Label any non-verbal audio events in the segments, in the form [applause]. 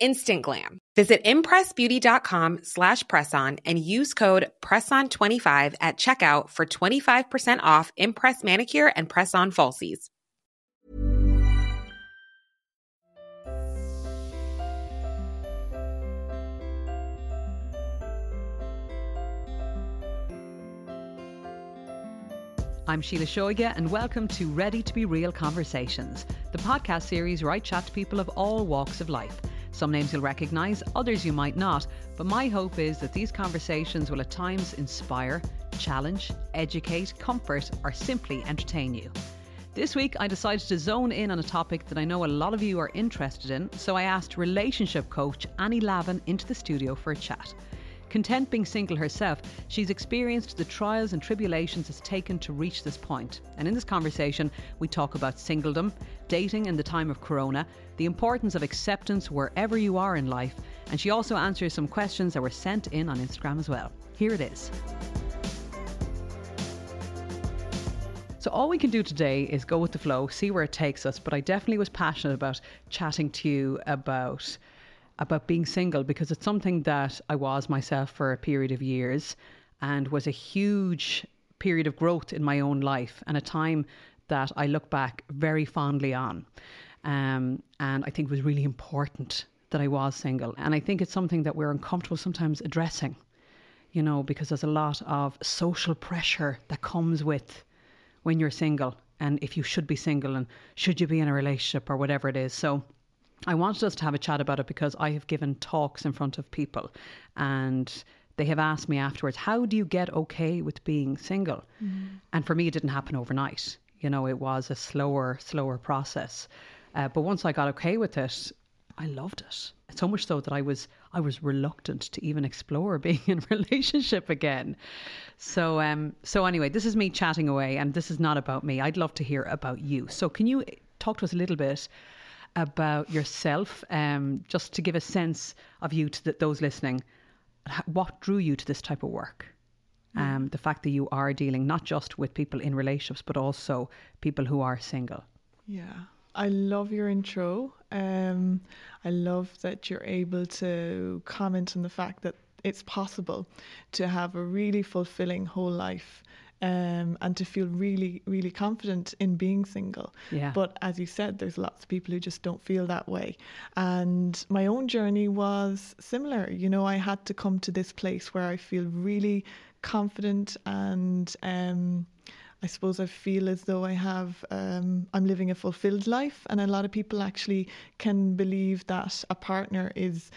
Instant glam. Visit impressbeauty.com slash presson and use code PRESSON25 at checkout for 25% off Impress Manicure and Press-On Falsies. I'm Síle Seoige, and welcome to Ready to Be Real Conversations, the podcast series where I chat to people of all walks of life. Some names you'll recognise, others you might not, but my hope is that these conversations will at times inspire, challenge, educate, comfort, or simply entertain you. This week, I decided to zone in on a topic that I know a lot of you are interested in, so I asked relationship coach Annie Lavin into the studio for a chat. Content being single herself, she's experienced the trials and tribulations it's taken to reach this point. And in this conversation, we talk about singledom, dating in the time of Corona, the importance of acceptance wherever you are in life, and she also answers some questions that were sent in on Instagram as well. Here it is. So all we can do today is go with the flow, see where it takes us. But I definitely was passionate about chatting to you about about being single because it's something that I was myself for a period of years and was a huge period of growth in my own life and a time that I look back very fondly on. Um, and I think it was really important that I was single. And I think it's something that we're uncomfortable sometimes addressing, you know, because there's a lot of social pressure that comes with when you're single and if you should be single and should you be in a relationship or whatever it is. So I wanted us to have a chat about it because I have given talks in front of people and they have asked me afterwards, how do you get okay with being single? Mm. And for me, it didn't happen overnight. You know, it was a slower, slower process. Uh, but once I got okay with it, I loved it. So much so that I was I was reluctant to even explore [laughs] being in relationship again. So um so anyway, this is me chatting away and this is not about me. I'd love to hear about you. So can you talk to us a little bit about yourself, um, just to give a sense of you to the, those listening. What drew you to this type of work? Um, the fact that you are dealing not just with people in relationships, but also people who are single. Yeah. I love your intro. Um, I love that you're able to comment on the fact that it's possible to have a really fulfilling whole life um, and to feel really, really confident in being single. Yeah. But as you said, there's lots of people who just don't feel that way. And my own journey was similar. You know, I had to come to this place where I feel really confident and um, I suppose I feel as though I have, um, I'm living a fulfilled life. And a lot of people actually can believe that a partner is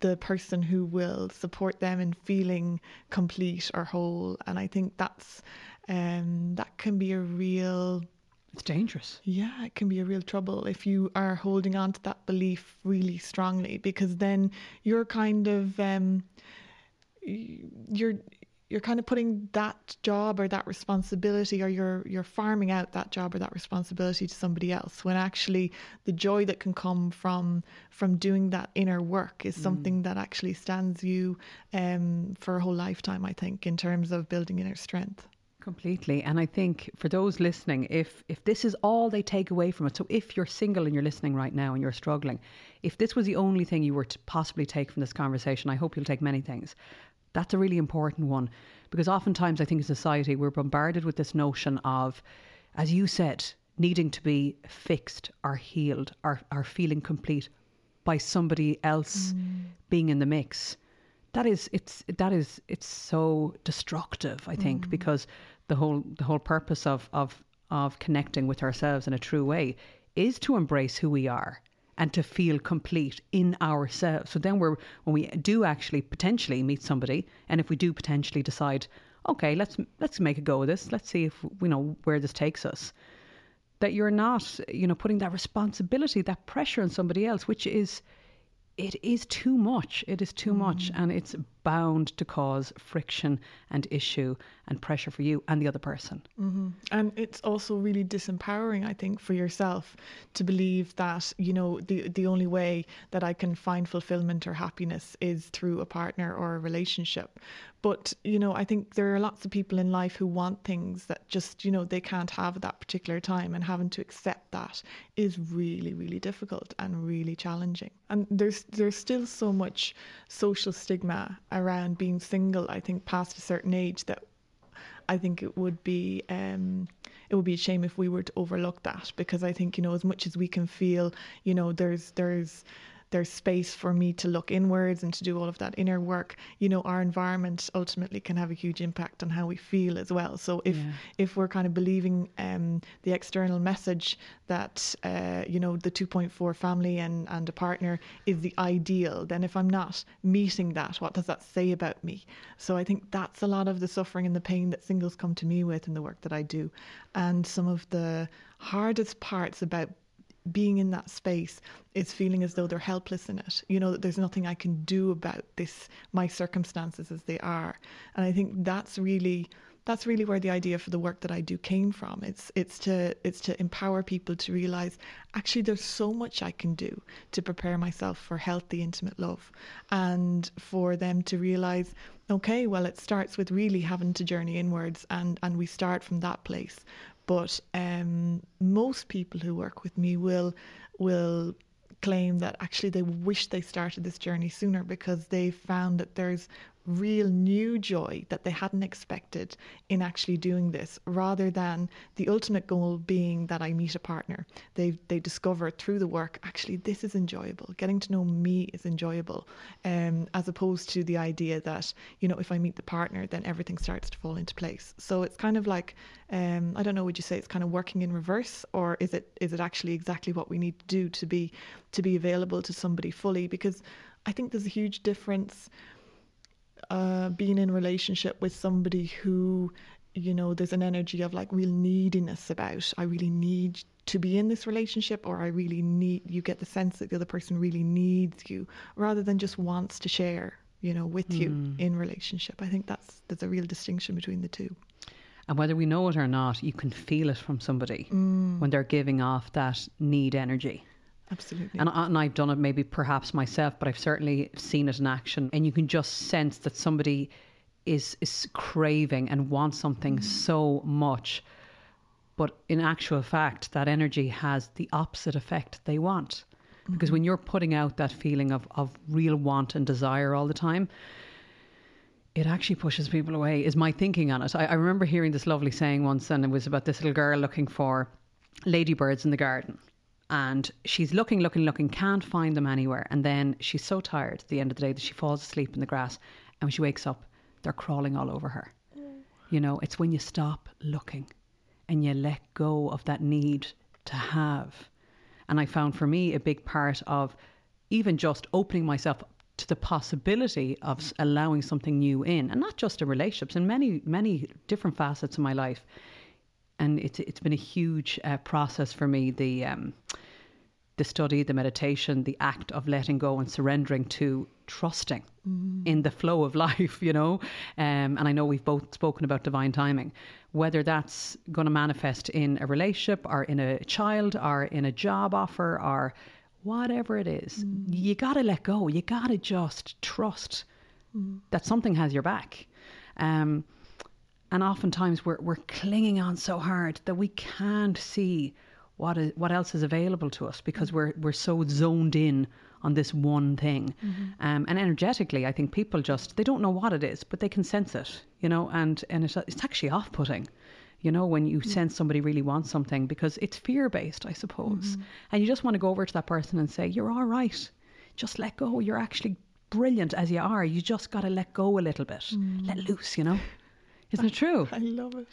the person who will support them in feeling complete or whole. And I think that's um, that can be a real. It's dangerous. Yeah, it can be a real trouble if you are holding on to that belief really strongly, because then you're kind of um, you're you're kind of putting that job or that responsibility or you're you're farming out that job or that responsibility to somebody else when actually the joy that can come from from doing that inner work is something mm. that actually stands you um, for a whole lifetime I think in terms of building inner strength. Completely. And i think for those listening if if this is all they take away from it so if you're single and you're listening right now and you're struggling if this was the only thing you were to possibly take from this conversation i hope you'll take many things that's a really important one because oftentimes I think in society we're bombarded with this notion of, as you said, needing to be fixed or healed or, or feeling complete by somebody else mm. being in the mix. That is it's that is it's so destructive, I think, mm. because the whole the whole purpose of of of connecting with ourselves in a true way is to embrace who we are and to feel complete in ourselves. So then we're when we do actually potentially meet somebody, and if we do potentially decide, okay, let's let's make a go of this. Let's see if we know where this takes us. That you're not, you know, putting that responsibility, that pressure on somebody else, which is it is too much. It is too mm. much, and it's bound to cause friction and issue and pressure for you and the other person. Mm-hmm. And it's also really disempowering, I think, for yourself to believe that you know the the only way that I can find fulfillment or happiness is through a partner or a relationship. But, you know, I think there are lots of people in life who want things that just, you know, they can't have at that particular time. And having to accept that is really, really difficult and really challenging. And there's there's still so much social stigma around being single, I think, past a certain age that I think it would be um, it would be a shame if we were to overlook that because I think you know as much as we can feel you know there's there's there's space for me to look inwards and to do all of that inner work. You know our environment ultimately can have a huge impact on how we feel as well. So if yeah. if we're kind of believing um, the external message that uh, you know the 2.4 family and and a partner is the ideal then if i'm not meeting that what does that say about me? So i think that's a lot of the suffering and the pain that singles come to me with in the work that i do. And some of the hardest parts about being in that space is feeling as though they're helpless in it. You know, that there's nothing I can do about this, my circumstances as they are. And I think that's really that's really where the idea for the work that I do came from. It's it's to it's to empower people to realize actually there's so much I can do to prepare myself for healthy intimate love and for them to realize okay well it starts with really having to journey inwards and and we start from that place but um, most people who work with me will will claim that actually they wish they started this journey sooner because they found that there's real new joy that they hadn't expected in actually doing this rather than the ultimate goal being that I meet a partner. They they discover through the work actually this is enjoyable. Getting to know me is enjoyable, um, as opposed to the idea that you know if I meet the partner then everything starts to fall into place. So it's kind of like um, I don't know. Would you say it's kind of working in reverse, or is it is it actually exactly what we need to do to be to be available to somebody fully? Because I think there's a huge difference uh, being in relationship with somebody who, you know, there's an energy of like real neediness about. I really need to be in this relationship, or I really need. You get the sense that the other person really needs you, rather than just wants to share, you know, with mm. you hmm. in relationship. I think that's there's a real distinction between the two. And whether we know it or not, you can feel it from somebody mm. when they're giving off that need energy. Absolutely. And, and I've done it maybe perhaps myself, but I've certainly seen it in action. And you can just sense that somebody is is craving and wants something mm. so much. But in actual fact, that energy has the opposite effect they want. Mm-hmm. Because when you're putting out that feeling of, of real want and desire all the time, it actually pushes people away, is my thinking on it. I, I remember hearing this lovely saying once, and it was about this little girl looking for ladybirds in the garden and she's looking, looking, looking, can't find them anywhere. And then she's so tired at the end of the day that she falls asleep in the grass. And when she wakes up, they're crawling all over her. Mm. You know, it's when you stop looking and you let go of that need to have. And I found for me a big part of even just opening myself to the possibility of allowing something new in, and not just in relationships, in many, many different facets of my life and it's it's been a huge uh, process for me. The um, the study, the meditation, the act of letting go and surrendering to trusting in the flow of [laughs] life, you know. Um, and I know we've both spoken about divine timing, whether that's going to manifest in a relationship or in a child or in a job offer or whatever it is. You got to let go. You got to just trust that something has your back. Um, and oftentimes we're, we're clinging on so hard that we can't see what is, what else is available to us because we're we're so zoned in on this one thing. Mm-hmm. Um, and energetically, I think people just they don't know what it is, but they can sense it, you know. And and it's it's actually off putting, you know, when you mm. sense somebody really wants something because it's fear based, I suppose. Mm-hmm. And you just want to go over to that person and say, "You're all right. Just let go. You're actually brilliant as you are. You just got to let go a little bit, let mm. loose, you know." Isn't it true? [laughs] I love it.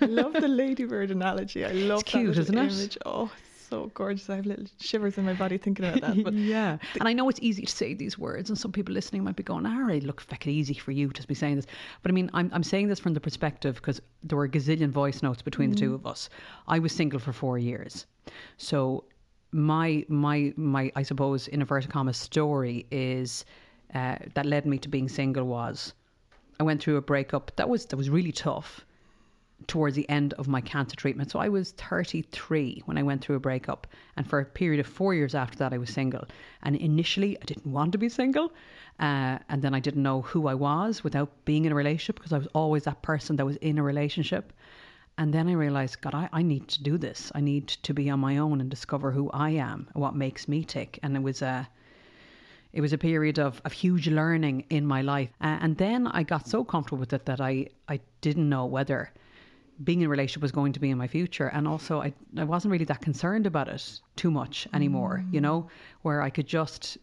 I love the ladybird analogy. I love It's cute, that isn't it? image. Oh, it's so gorgeous. I have little shivers in my body thinking about that. But [laughs] yeah. And I know it's easy to say these words, and some people listening might be going, Harry, look, fucking easy for you to be saying this. But I mean, I'm, I'm saying this from the perspective because there were a gazillion voice notes between the two of us. I was single for four years. So my, my, my, I suppose, in inverted commas, story is uh, that led me to being single was I went through a breakup that was, that was really tough towards the end of my cancer treatment. So I was 33 when I went through a breakup. And for a period of four years after that, I was single. And initially, I didn't want to be single. Uh, and then I didn't know who I was without being in a relationship because I was always that person that was in a relationship. And then I realized, God, I, I need to do this. I need to be on my own and discover who I am and what makes me tick. And it was a, it was a period of, of huge learning in my life. Uh, and then I got so comfortable with it that I, I didn't know whether being in a relationship was going to be in my future. And also, I, I wasn't really that concerned about it too much anymore, you know, where I could just,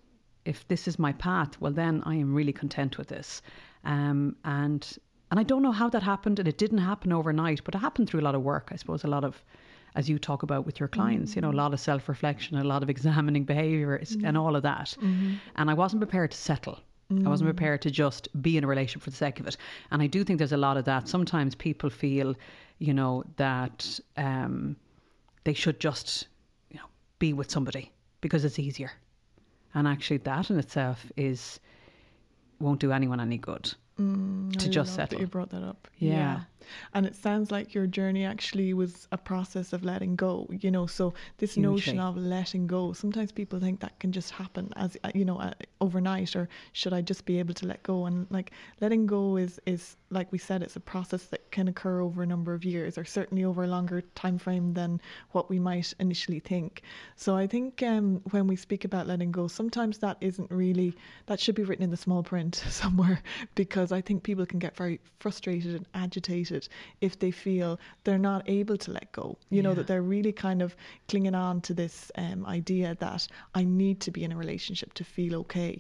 if this is my path, well, then I am really content with this. Um, and and I don't know how that happened, and it didn't happen overnight, but it happened through a lot of work. I suppose a lot of, as you talk about with your clients, you know, a lot of self reflection, a lot of examining behaviors, and all of that. And I wasn't prepared to settle. I wasn't prepared to just be in a relationship for the sake of it. And I do think there's a lot of that. Sometimes people feel, you know, that um, they should just, you know, be with somebody because it's easier. And actually, that in itself is won't do anyone any good to Mm, I just settle. You brought that up. Yeah. And it sounds like your journey actually was a process of letting go, you know. So, this notion of letting go, sometimes people think that can just happen as, uh, you know, uh, overnight, or should I just be able to let go? And like letting go is, is like we said, it's a process that can occur over a number of years, or certainly over a longer time frame than what we might initially think. So, I think um, when we speak about letting go, sometimes that isn't really, that should be written in the small print [laughs] somewhere, because I think people can get very frustrated and agitated if they feel they're not able to let go. You know, that they're really kind of clinging on to this um, idea that I need to be in a relationship to feel okay.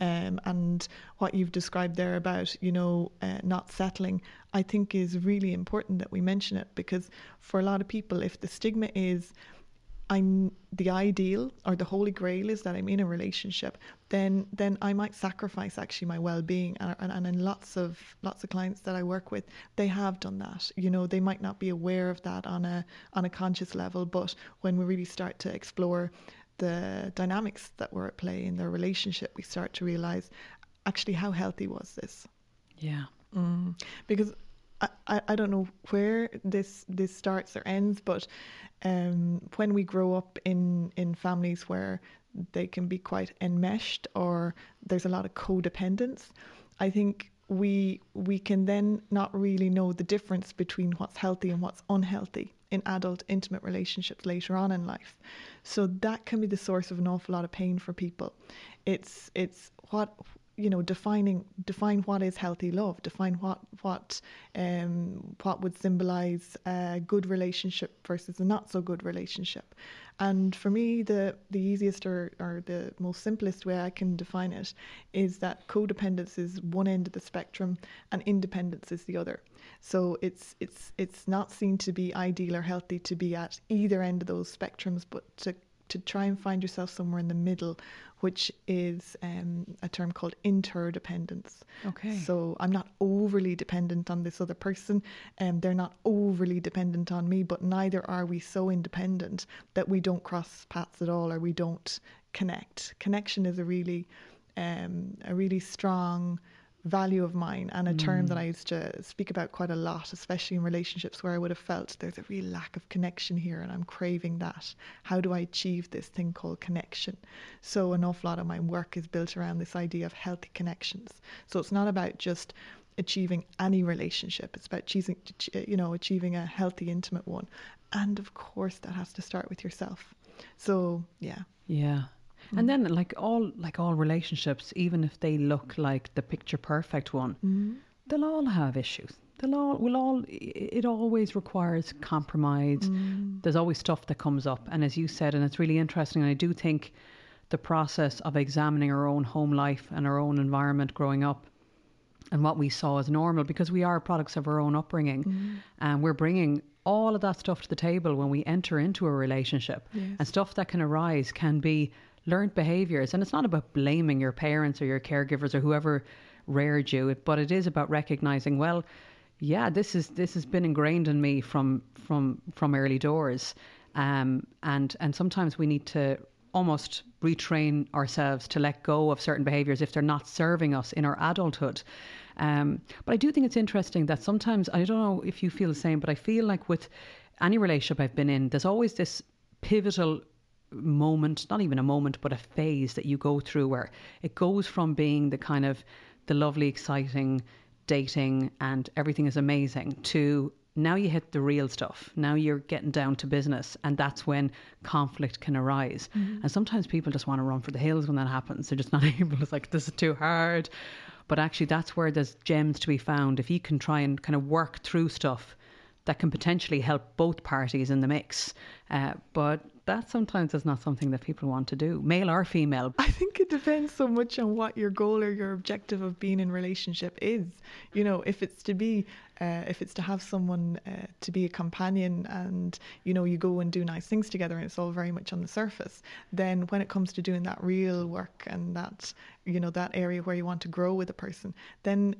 Um, and what you've described there about, you know, uh, not settling, I think is really important that we mention it because for a lot of people, if the stigma is, I'm the ideal or the holy grail is that I'm in a relationship, then then I might sacrifice actually my well-being. And, and, and in lots of lots of clients that I work with, they have done that. You know, they might not be aware of that on a on a conscious level, but when we really start to explore the dynamics that were at play in their relationship, we start to realize actually how healthy was this Yeah. Mm. because I, I, I don't know where this this starts or ends, but um, when we grow up in, in families where they can be quite enmeshed or there's a lot of codependence, I think we we can then not really know the difference between what's healthy and what's unhealthy in adult intimate relationships later on in life. So that can be the source of an awful lot of pain for people. It's it's what you know defining define what is healthy love define what what um what would symbolize a good relationship versus a not so good relationship. And for me the the easiest or, or the most simplest way i can define it is that codependence is one end of the spectrum and independence is the other. So it's it's it's not seen to be ideal or healthy to be at either end of those spectrums but to to try and find yourself somewhere in the middle, which is um, a term called interdependence. Okay. So I'm not overly dependent on this other person, and they're not overly dependent on me, but neither are we so independent that we don't cross paths at all or we don't connect. Connection is a really, um, a really strong value of mine and a term that mm. I used to speak about quite a lot, especially in relationships where I would have felt there's a real lack of connection here and I'm craving that. How do I achieve this thing called connection? So, an awful lot of my work is built around this idea of healthy connections. So, it's not about just achieving any relationship, it's about choosing you know, achieving a healthy, intimate one. And of course, that has to start with yourself. So, yeah. Yeah. And mm. then like all like all relationships, even if they look like the picture perfect one, mm. they'll all have issues. They'll all will all it always requires compromise. Mm. There's always stuff that comes up. And as you said, and it's really interesting, and I do think the process of examining our own home life and our own environment growing up and what we saw as normal because we are products of our own upbringing and we're bringing all of that stuff to the table when we enter into a relationship and stuff that can arise can be learned behaviors and it's not about blaming your parents or your caregivers or whoever reared you but it is about recognizing well yeah this is this has been ingrained in me from from from early doors um and and sometimes we need to almost retrain ourselves to let go of certain behaviors if they're not serving us in our adulthood. Um, but I do think it's interesting that sometimes, I don't know if you feel the same, but I feel like with any relationship I've been in, there's always this pivotal moment, not even a moment, but a phase that you go through where it goes from being the kind of the lovely, exciting dating and everything is amazing to now you hit the real stuff. Now you're getting down to business, and that's when conflict can arise. And sometimes people just want to run for the hills when that happens. They're just not [laughs] able. It's like, this is too hard. But actually, that's where there's gems to be found. If you can try and kind of work through stuff that can potentially help both parties in the mix. Uh, but that sometimes is not something that people want to do, male or female. I think it depends so much on what your goal or your objective of being in relationship is. You know, if it's to be, uh, if it's to have someone uh, to be a companion, and you know, you go and do nice things together, and it's all very much on the surface. Then, when it comes to doing that real work and that, you know, that area where you want to grow with a person, then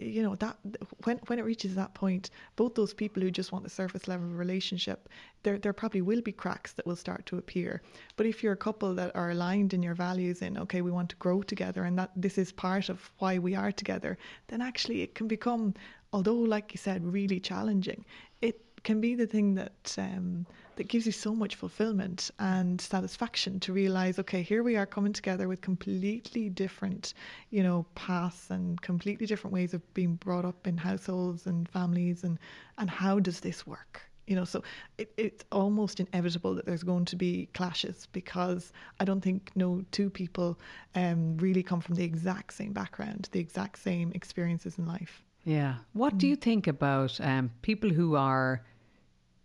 you know that when when it reaches that point both those people who just want the surface level relationship there there probably will be cracks that will start to appear. But if you're a couple that are aligned in your values in okay we want to grow together and that this is part of why we are together then actually it can become although like you said really challenging it can be the thing that um, that gives you so much fulfillment and satisfaction to realize okay here we are coming together with completely different you know paths and completely different ways of being brought up in households and families and and how does this work? You know so it, it's almost inevitable that there's going to be clashes because i don't think no two people um, really come from the exact same background the exact same experiences in life. Yeah. What do you think about um, people who are,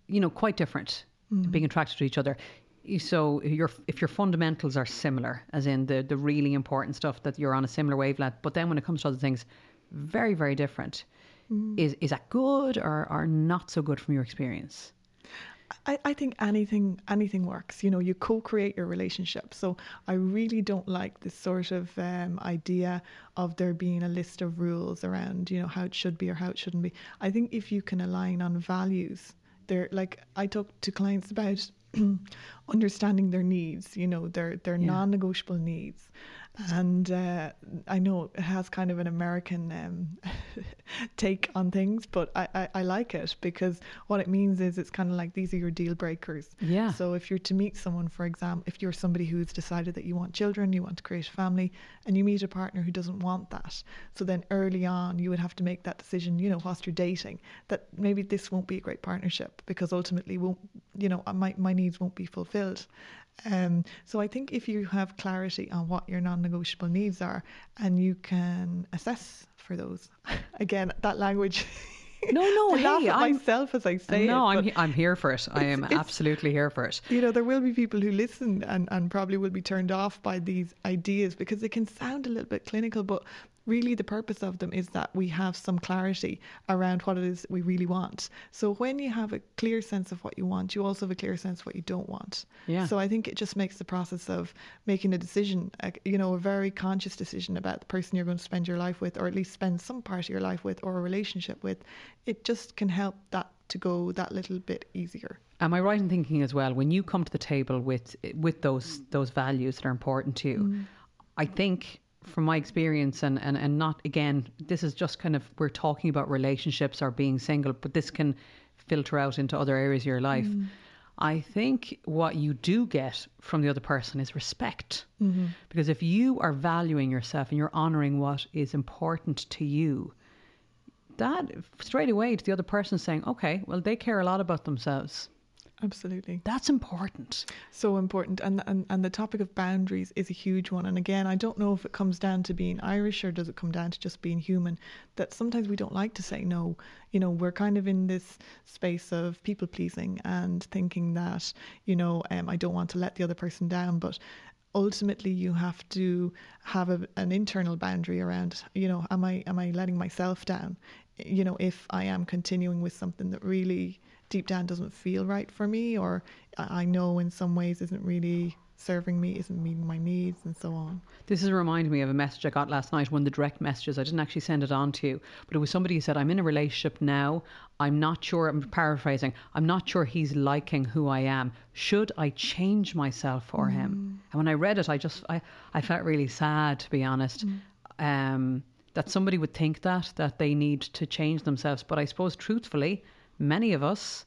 you know, quite different, being attracted to each other? So your if your fundamentals are similar, as in the the really important stuff that you're on a similar wavelength, but then when it comes to other things, very very different. Is is that good or or not so good from your experience? I, I think anything anything works. You know, you co-create your relationship. So I really don't like this sort of um, idea of there being a list of rules around, you know, how it should be or how it shouldn't be. I think if you can align on values, there like I talk to clients about [clears throat] understanding their needs, you know, their their non-negotiable needs. And uh, I know it has kind of an American um, [laughs] take on things, but I, I, I like it because what it means is it's kind of like these are your deal breakers. Yeah. So if you're to meet someone, for example, if you're somebody who's decided that you want children, you want to create a family, and you meet a partner who doesn't want that, so then early on you would have to make that decision, you know, whilst you're dating, that maybe this won't be a great partnership because ultimately won't, you know, my, my needs won't be fulfilled. Um, so I think if you have clarity on what your non-negotiable needs are, and you can assess for those, [laughs] again that language. No, no, [laughs] I laugh hey, at I'm- myself as I say no, it. I'm he- I'm here for it. I am absolutely here for it. you know, there will be people who listen and, and probably will be turned off by these ideas because they can sound a little bit clinical, but really the purpose of them is that we have some clarity around what it is we really want. So when you have a clear sense of what you want, you also have a clear sense of what you don't want. Yeah. So I think it just makes the process of making a decision, a, you know, a very conscious decision about the person you're going to spend your life with, or at least spend some part of your life with, or a relationship with. It just can help that to go that little bit easier. Am I right in thinking as well when you come to the table with with those those values that are important to you? Mm. I think from my experience and, and, and not again, this is just kind of we're talking about relationships or being single, but this can filter out into other areas of your life. Mm-hmm. I think what you do get from the other person is respect. Mm-hmm. Because if you are valuing yourself and you're honoring what is important to you, that straight away to the other person saying, okay, well, they care a lot about themselves. Absolutely. That's important. So important. And, and and the topic of boundaries is a huge one. And again, I don't know if it comes down to being Irish or does it come down to just being human. That sometimes we don't like to say no. You know, we're kind of in this space of people pleasing and thinking that, you know, um, I don't want to let the other person down. But ultimately you have to have a, an internal boundary around you know am i am i letting myself down you know if i am continuing with something that really deep down doesn't feel right for me or i know in some ways isn't really serving me isn't meeting my needs and so on This is reminding me of a message I got last night, one of the direct messages. I didn't actually send it on to you, but it was somebody who said, I'm in a relationship now. I'm not sure, I'm paraphrasing, I'm not sure he's liking who I am. Should I change myself for him? And when I read it, I just, I, I felt really sad, to be honest. Um, that somebody would think that, that they need to change themselves. But I suppose, truthfully, many of us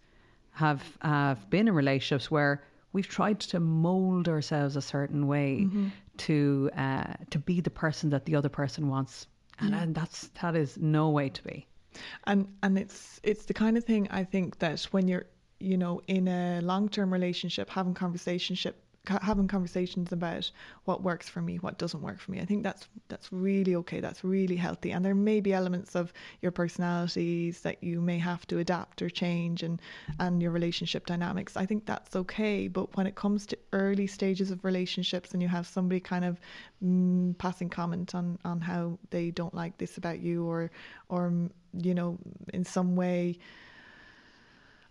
have, have been in relationships where we've tried to mold ourselves a certain way to uh, to be the person that the other person wants, and, and that's that is no way to be. and and it's it's the kind of thing I think that when you're you know in a long term relationship having conversationship having conversations about what works for me what doesn't work for me. I think that's that's really okay that's really healthy. And there may be elements of your personalities that you may have to adapt or change and and your relationship dynamics. I think that's okay but when it comes to early stages of relationships and you have somebody kind of mm, passing comment on on how they don't like this about you or or you know in some way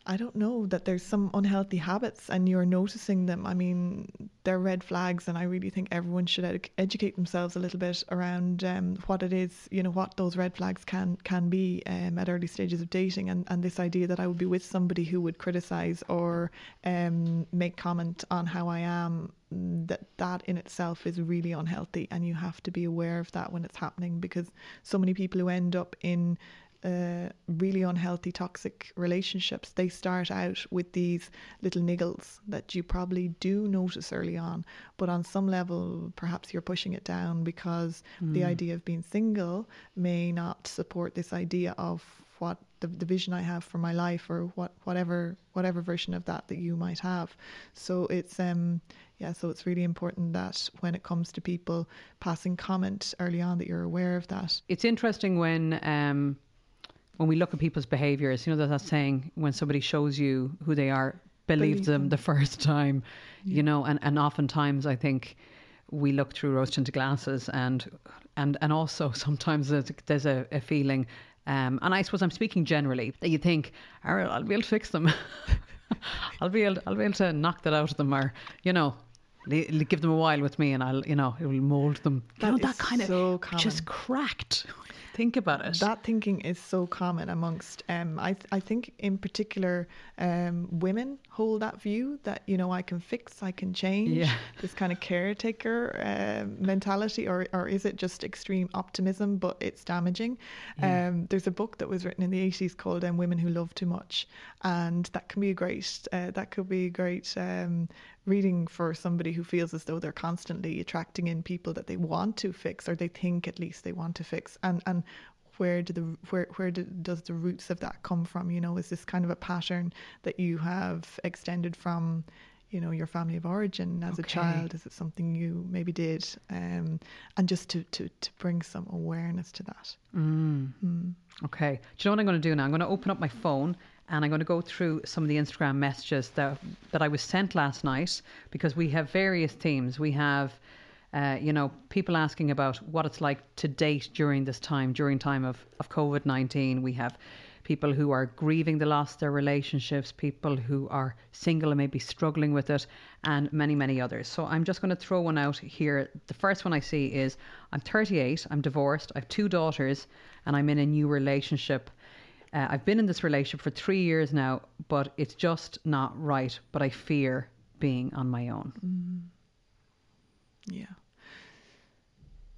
I don't know that there's some unhealthy habits and you're noticing them. I mean, they're red flags, and I really think everyone should edu- educate themselves a little bit around um, what it is, you know, what those red flags can can be um, at early stages of dating, and, and this idea that I would be with somebody who would criticize or um, make comment on how I am. That that in itself is really unhealthy, and you have to be aware of that when it's happening because so many people who end up in uh, really unhealthy toxic relationships they start out with these little niggles that you probably do notice early on but on some level perhaps you're pushing it down because the idea of being single may not support this idea of what the, the vision I have for my life or what whatever whatever version of that that you might have. So it's um yeah so it's really important that when it comes to people passing comment early on that you're aware of that. It's interesting when um, when we look at people's behaviors. You know, there's that saying when somebody shows you who they are, believe, Believe them, them. the first time. You know, and and oftentimes I think we look through rose tinted glasses, and and and also [laughs] sometimes there's, there's a, a feeling. Um, and I suppose I'm speaking generally that you think, all right, I'll be able to fix them. [laughs] I'll be able, I'll be able to knock that out of them, or you know, give them a while with me, and I'll, you know, it will mold them. You That know, that kind so of just cracked. Think about it. That thinking is so common amongst, um, I, th- I think in particular, um, women hold that view that, you know, I can fix, I can change, Yeah. [laughs] this kind of caretaker um mentality, or, or is it just extreme optimism, but it's damaging? Um, there's a book that was written in the 80s called um, Women Who Love Too Much, and that can be a great, uh, that could be a great um, reading for somebody who feels as though they're constantly attracting in people that they want to fix or they think at least they want to fix. And and where do the where where do, does the roots of that come from? You know is this kind of a pattern that you have extended from you know your family of origin as a child? Is it something you maybe did um and just to to to bring some awareness to that? Okay. Do you know what I'm going to do now? I'm going to open up my phone and I'm going to go through some of the Instagram messages that that I was sent last night because we have various themes. We have Uh, you know, people asking about what it's like to date during this time, during time of, of COVID 19. We have people who are grieving the loss of their relationships, people who are single and maybe struggling with it, and many, many others. So I'm just going to throw one out here. The first one I see is I'm 38, I'm divorced, I have two daughters, and I'm in a new relationship. Uh, I've been in this relationship for three years now, but it's just not right. But I fear being on my own. Yeah.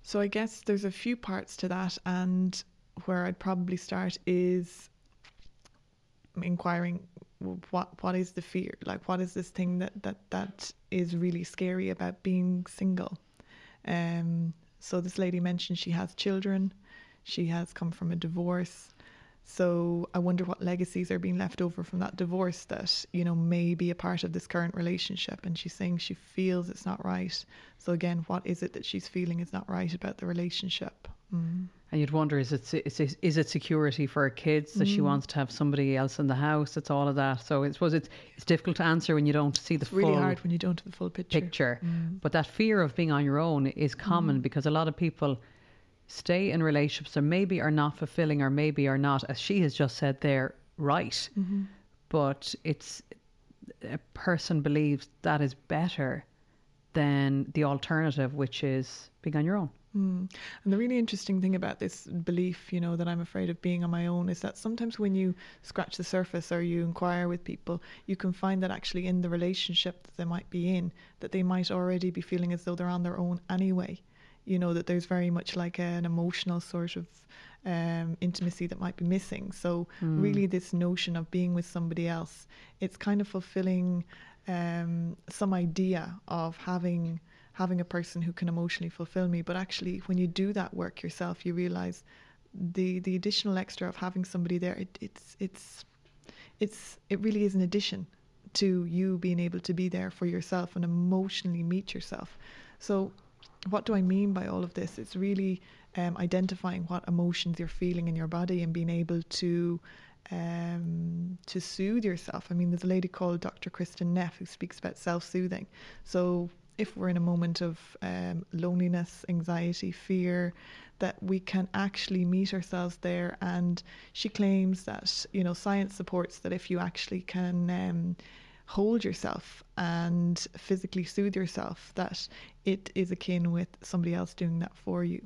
So I guess there's a few parts to that, and where I'd probably start is inquiring what what is the fear like what is this thing that that that is really scary about being single um so this lady mentioned she has children she has come from a divorce so I wonder what legacies are being left over from that divorce that, you know, may be a part of this current relationship. And she's saying she feels it's not right. So again, what is it that she's feeling is not right about the relationship? Mm. And you'd wonder is it is it, is it security for her kids that she mm. wants to have somebody else in the house? It's all of that. So I suppose it's it's difficult to answer when you don't see the It's full really hard when you don't have the full picture. picture. Mm. But that fear of being on your own is common mm. because a lot of people stay in relationships that maybe are not fulfilling or maybe are not, as she has just said they're right. But it's a person believes that is better than the alternative, which is being on your own. Mm. And the really interesting thing about this belief, you know, that I'm afraid of being on my own is that sometimes when you scratch the surface or you inquire with people, you can find that actually in the relationship that they might be in, that they might already be feeling as though they're on their own anyway. You know, that there's very much like an emotional sort of um, intimacy that might be missing. So, really, this notion of being with somebody else, it's kind of fulfilling um, some idea of having having a person who can emotionally fulfill me. But actually, when you do that work yourself, you realize the the additional extra of having somebody there. It, it's it's it's it really is an addition to you being able to be there for yourself and emotionally meet yourself. So, what do I mean by all of this? It's really um, identifying what emotions you're feeling in your body and being able to um, to soothe yourself. I mean, there's a lady called Dr. Kristin Neff who speaks about self-soothing. So if we're in a moment of um, loneliness, anxiety, fear, that we can actually meet ourselves there. And she claims that you know science supports that if you actually can. Um, hold yourself and physically soothe yourself that it is akin with somebody else doing that for you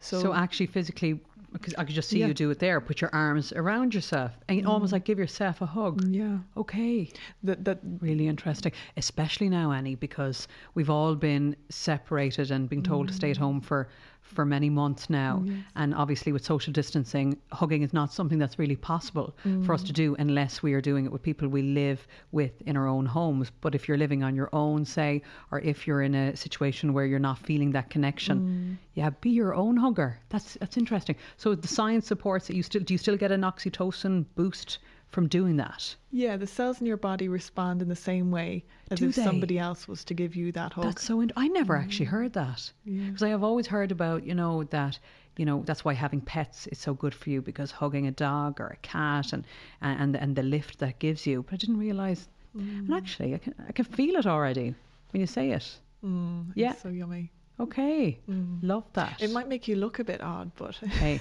so, So actually, physically, because I could just see Yeah. you do it there. Put your arms around yourself and almost mm. like give yourself a hug. yeah Okay. that that Really interesting, especially now, Annie, because we've all been separated and been told to stay at mm. home for for many months now, mm, and obviously with social distancing, hugging is not something that's really possible for us to mm. do unless we are doing it with people we live with in our own homes. But if you're living on your own, say, or if you're in a situation where you're not feeling that connection, mm. yeah, be your own hugger. That's that's interesting. So the science supports that you still do you still get an oxytocin boost from doing that? yeah the cells in your body respond in the same way as Do if they? somebody else was to give you that hug That's so. In- I never actually heard that because I have always heard about you know that you know that's why having pets is so good for you because hugging a dog or a cat and and and the lift that gives you. But I didn't realize. And actually, I can I can feel it already when you say it. Mm, Yeah. so yummy Okay, love that. it might make you look a bit odd but [laughs] Hey,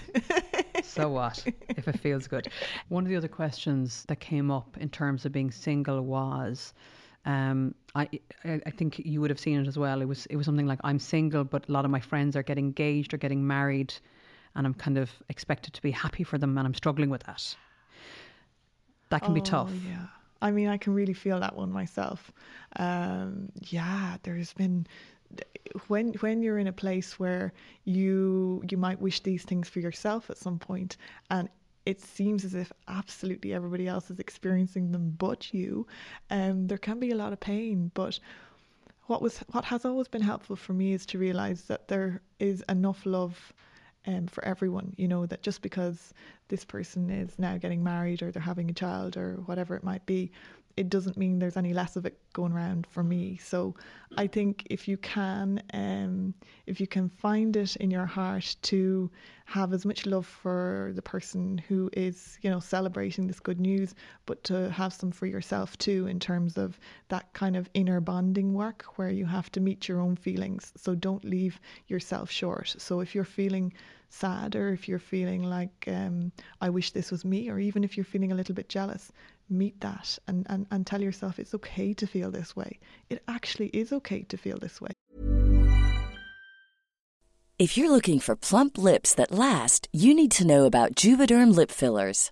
so what if it feels good? One of the other questions that came up in terms of being single was, um, I, I think you would have seen it as well. It was it was something like I'm single, but a lot of my friends are getting engaged or getting married, and I'm kind of expected to be happy for them, and I'm struggling with that. That can be tough. Oh, yeah. I mean, I can really feel that one myself. Um, yeah, there's been when when you're in a place where you you might wish these things for yourself at some point, and it seems as if absolutely everybody else is experiencing them but you. Um, there can be a lot of pain, but what was what has always been helpful for me is to realize that there is enough love um, for everyone. You know that just because this person is now getting married or they're having a child or whatever it might be, it doesn't mean there's any less of it going around for me. So I think if you can, um, if you can find it in your heart to have as much love for the person who is, you know, celebrating this good news, but to have some for yourself too, in terms of that kind of inner bonding work where you have to meet your own feelings. So don't leave yourself short. So if you're feeling sad or if you're feeling like um, I wish this was me, or even if you're feeling a little bit jealous, meet that and, and, and tell yourself it's okay to feel this way. It actually is okay to feel this way. If you're looking for plump lips that last, you need to know about Juvederm lip fillers.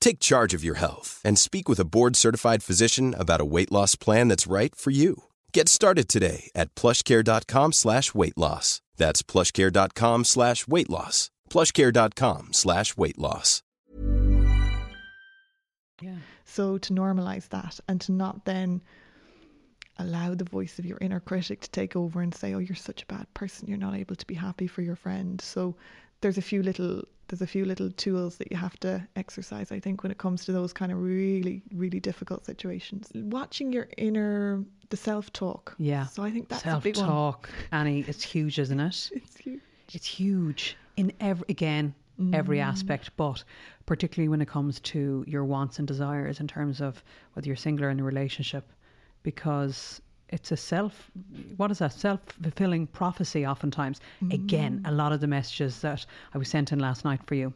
Take charge of your health and speak with a board-certified physician about a weight loss plan that's right for you. Get started today at plushcare.com slash weight loss. That's plushcare.com slash weight loss. plushcare.com slash weight loss. Yeah. So to normalize that and to not then allow the voice of your inner critic to take over and say, "Oh, you're such a bad person. You're not able to be happy for your friend." So there's a few little there's a few little tools that you have to exercise. I think when it comes to those kind of really really difficult situations, watching your inner the self talk. Yeah. So I think that's Self a big one. talk, Annie, it's huge, isn't it? [laughs] It's huge. It's huge in every again every Mm. aspect, but particularly when it comes to your wants and desires in terms of whether you're single or in a relationship, because it's a self what is that self fulfilling prophecy oftentimes. Again mm. a lot of the messages that i was sent in last night for you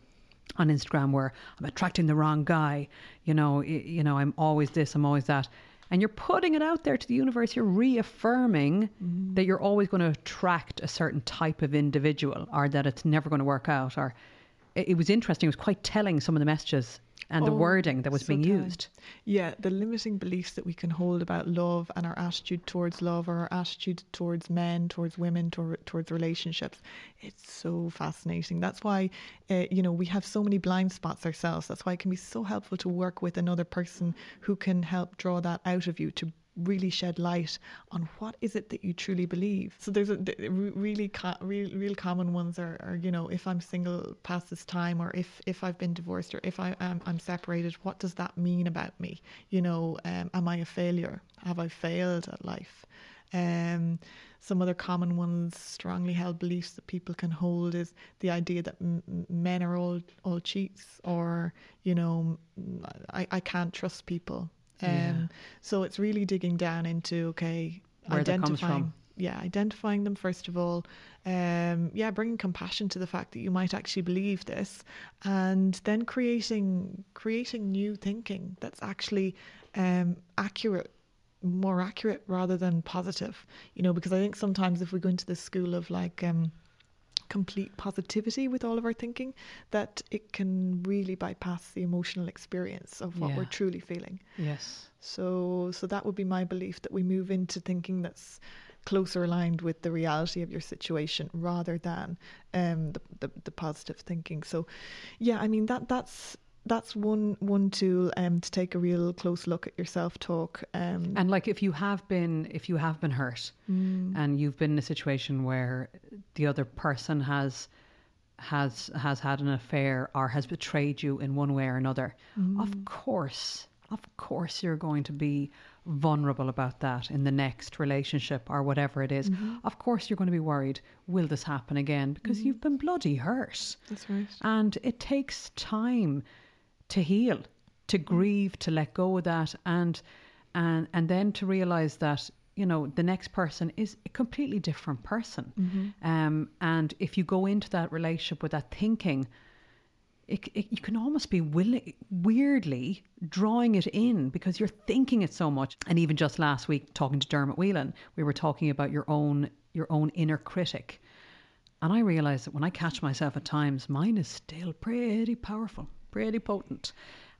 on instagram were i'm attracting the wrong guy. You know y- you know i'm always this i'm always that. And you're putting it out there to the universe. You're reaffirming mm. that you're always going to attract a certain type of individual or that it's never going to work out or it, it was interesting. It was quite telling some of the messages and the Oh, wording that was so being used Yeah, the limiting beliefs that we can hold about love and our attitude towards love or our attitude towards men, towards women, tor- towards relationships. It's so fascinating. That's why, uh, you know, we have so many blind spots ourselves. That's why it can be so helpful to work with another person who can help draw that out of you to really shed light on what is it that you truly believe. So there's a the really co- real, real common ones are, are you know if I'm single past this time or if if I've been divorced or if I am I'm separated, what does that mean about me? You know, um, am I a failure? Have I failed at life? Um, some other common ones, strongly held beliefs that people can hold is the idea that m- men are all all cheats, or you know, I, I can't trust people. Um, Yeah. So it's really digging down into okay, Where identifying. from. Yeah, identifying them first of all. Um, yeah, bringing compassion to the fact that you might actually believe this, and then creating creating new thinking that's actually um, accurate more accurate rather than positive you know because i think sometimes if we go into the school of like um complete positivity with all of our thinking that it can really bypass the emotional experience of what Yeah. we're truly feeling. Yes. So, so that would be my belief that we move into thinking that's closer aligned with the reality of your situation rather than um, the, the the positive thinking. So, yeah, I mean that that's that's one one tool um, to take a real close look at your self talk. Um, And like if you have been if you have been hurt and you've been in a situation where the other person has has has had an affair or has betrayed you in one way or another, of course, of course you're going to be vulnerable about that in the next relationship or whatever it is. Of course you're going to be worried, will this happen again? Because you've been bloody hurt. that's right. And it takes time to heal, to grieve, to let go of that, and and and then to realize that you know the next person is a completely different person. Um, and if you go into that relationship with that thinking, it, it, you can almost be willing, weirdly drawing it in because you're thinking it so much. And even just last week, talking to Dermot Whelan, we were talking about your own your own inner critic. And I realised that when I catch myself at times, mine is still pretty powerful, pretty potent.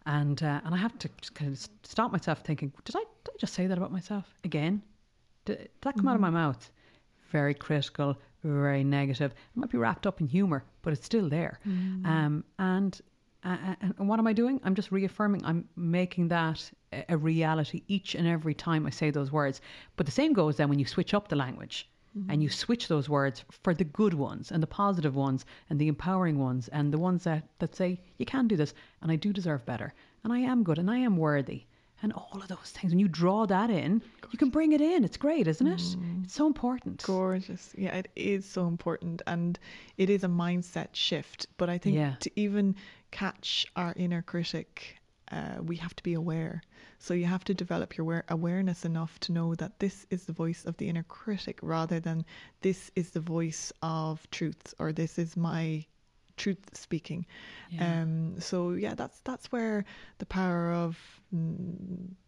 And uh, and I have to just kind of stop myself thinking, did I, did I just say that about myself again? Did, did that come out of my mouth? Very critical, very negative. It might be wrapped up in humour, but it's still there. Um, and, uh, and and what am I doing? I'm just reaffirming. I'm making that a reality each and every time I say those words. But the same goes then when you switch up the language and you switch those words for the good ones and the positive ones and the empowering ones and the ones that, that say, you can do this and I do deserve better and I am good and I am worthy and all of those things. When you draw that in, you can bring it in. It's great, isn't it? Mm. It's so important. Gorgeous. Yeah, it is so important. And it is a mindset shift. But I think Yeah. to even catch our inner critic, uh, we have to be aware. So you have to develop your aware- awareness enough to know that this is the voice of the inner critic rather than this is the voice of truth or this is my truth speaking. Um, so yeah, that's that's where the power of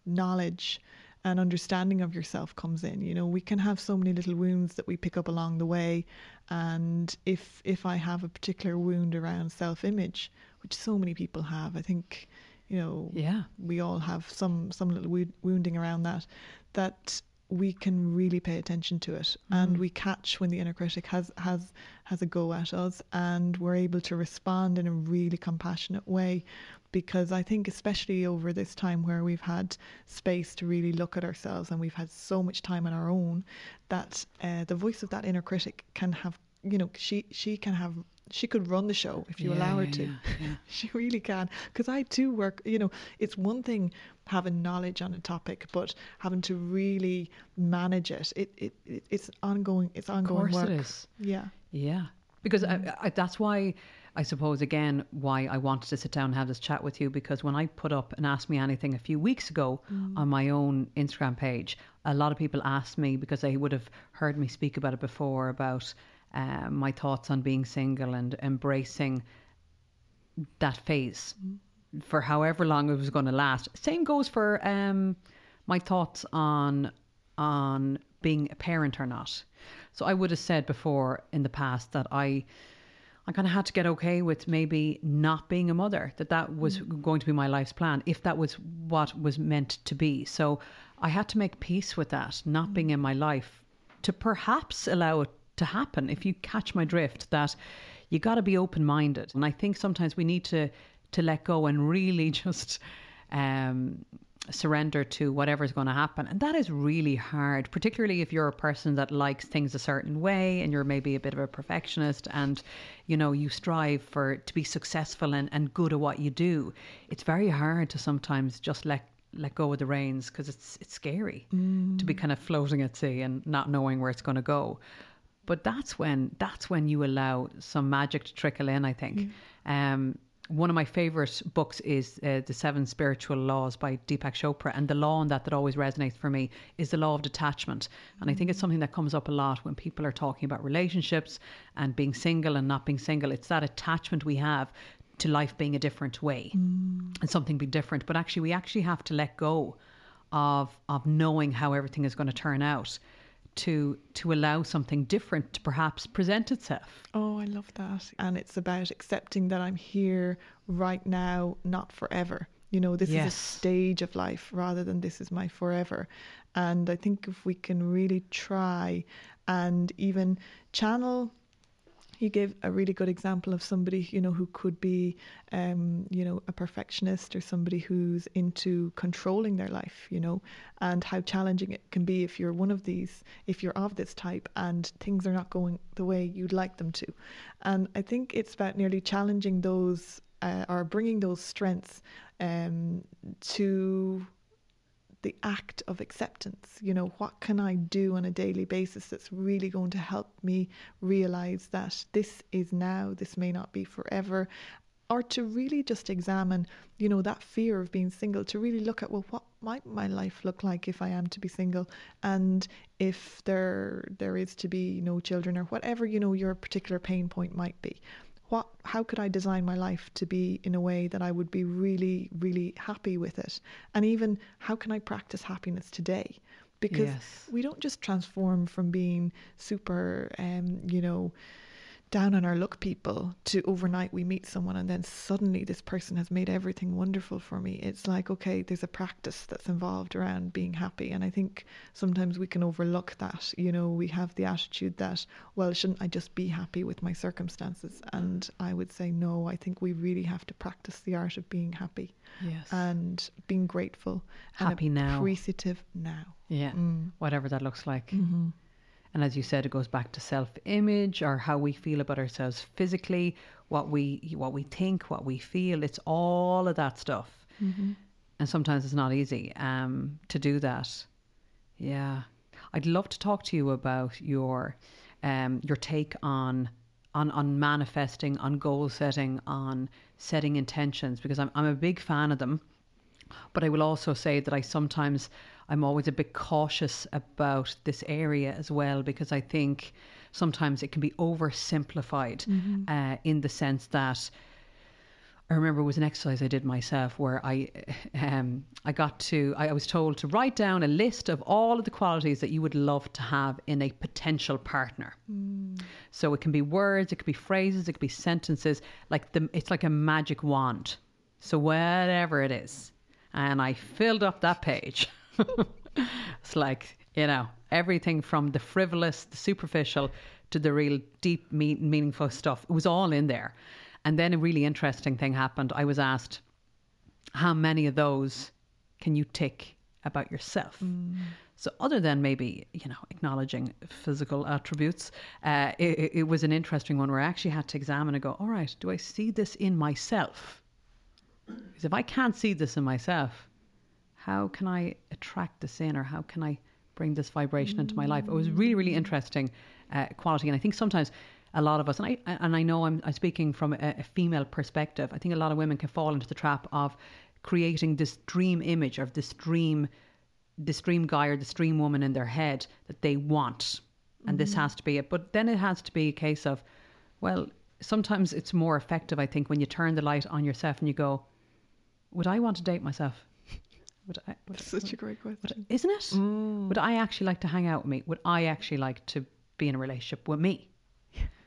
knowledge and understanding of yourself comes in. You know, we can have so many little wounds that we pick up along the way, and if if I have a particular wound around self-image, which so many people have, I think, you know, Yeah. we all have some some little wo- wounding around that that we can really pay attention to it and we catch when the inner critic has has has a go at us and we're able to respond in a really compassionate way because I think especially over this time where we've had space to really look at ourselves and we've had so much time on our own that uh, the voice of that inner critic can have you know she she can have she could run the show if you Yeah, allow her yeah, to. yeah, [laughs] she really can. Because i do work you know it's one thing having knowledge on a topic but having to really manage it it, it, it it's ongoing it's ongoing course work. it is. yeah. Yeah, because I, mm. I, that's why I suppose again why I wanted to sit down and have this chat with you because when I put up and asked me anything a few weeks ago mm. on my own Instagram page, a lot of people asked me because they would have heard me speak about it before about uh, my thoughts on being single and embracing that phase for however long it was going to last. Same goes for um, my thoughts on on being a parent or not. So I would have said before in the past that I I kind of had to get okay with maybe not being a mother, that that was going to be my life's plan, if that was what was meant to be. So I had to make peace with that, not being in my life, to perhaps allow it to happen. If you catch my drift, that you got to be open minded. And I think sometimes we need to, to let go and really [laughs] just um, surrender to whatever's going to happen. And that is really hard, particularly if you're a person that likes things a certain way and you're maybe a bit of a perfectionist and, you know, you strive for to be successful and, and good at what you do. It's very hard to sometimes just let let go of the reins because it's it's scary to be kind of floating at sea and not knowing where it's going to go. But that's when that's when you allow some magic to trickle in. I think. Um, one of my favorite books is uh, The Seven Spiritual Laws by Deepak Chopra. And the law in that that always resonates for me is the law of detachment. And I think it's something that comes up a lot when people are talking about relationships and being single and not being single. It's that attachment we have to life being a different way and something being different. But actually, we actually have to let go of, of knowing how everything is going to turn out to to allow something different to perhaps present itself. Oh, I love that. And it's about accepting that I'm here right now, not forever. You know, this Yes. is a stage of life rather than this is my forever. And I think if we can really try and even channel you gave a really good example of somebody you know who could be um, you know a perfectionist or somebody who's into controlling their life you know and how challenging it can be if you're one of these if you're of this type and things are not going the way you'd like them to. And i think it's about nearly challenging those uh, or bringing those strengths um, to the act of acceptance. You know, what can I do on a daily basis that's really going to help me realize that this is now, this may not be forever. Or to really just examine, you know, that fear of being single, to really look at, well, what might my life look like if I am to be single? And if there there is to be no children or whatever, you know, your particular pain point might be what how could I design my life to be in a way that I would be really really happy with it and even how can I practice happiness today because Yes. we don't just transform from being super um you know down on our luck people to overnight we meet someone and then suddenly this person has made everything wonderful for me it's like okay there's a practice that's involved around being happy and i think sometimes we can overlook that you know we have the attitude that well shouldn't i just be happy with my circumstances and i would say no i think we really have to practice the art of being happy Yes. and being grateful Happy and now. appreciative now Yeah, Mm. whatever that looks like. Mm-hmm. And as you said, it goes back to self-image or how we feel about ourselves physically, what we what we think, what we feel. It's all of that stuff, Mm-hmm. and sometimes it's not easy um, to do that. Yeah, I'd love to talk to you about your um, your take on on on manifesting, on goal setting, on setting intentions because I'm I'm a big fan of them. But I will also say that I sometimes I'm always a bit cautious about this area as well because I think sometimes it can be oversimplified uh, in the sense that I remember it was an exercise I did myself where I um, I got to I, I was told to write down a list of all of the qualities that you would love to have in a potential partner. So it can be words, it could be phrases, it could be sentences. Like the it's like a magic wand. So whatever it is, and I filled up that page. [laughs] it's like you know everything from the frivolous, the superficial, to the real deep, me- meaningful stuff. It was all in there. And then a really interesting thing happened. I was asked, "How many of those can you tick about yourself?" So, other than maybe you know acknowledging physical attributes, uh, it- it was an interesting one where I actually had to examine and go, "All right, do I see this in myself?" Because if I can't see this in myself, how can I attract this in or how can I bring this vibration into my life? It was really, really interesting uh, quality. And I think sometimes a lot of us, and I, and I know I'm, I'm speaking from a, a female perspective, I think a lot of women can fall into the trap of creating this dream image of this dream, this dream guy or this dream woman in their head that they want. And this has to be it. But then it has to be a case of, well, sometimes it's more effective, I think, when you turn the light on yourself and you go, would I want to date myself? Would I, would, such a great question isn't it? Mm. Would I actually like to hang out with me? Would I actually like to be in a relationship with me?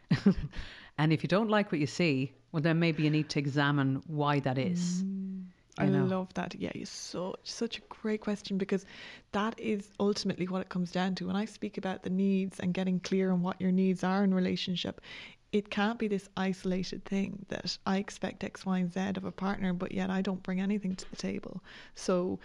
[laughs] and if you don't like what you see, well, then maybe you need to examine why that is. Mm. I You know. love that. Yeah, it's so such a great question because that is ultimately what it comes down to. When I speak about the needs and getting clear on what your needs are in relationship, it can't be this isolated thing that I expect X, Y, and Z of a partner, but yet I don't bring anything to the table. So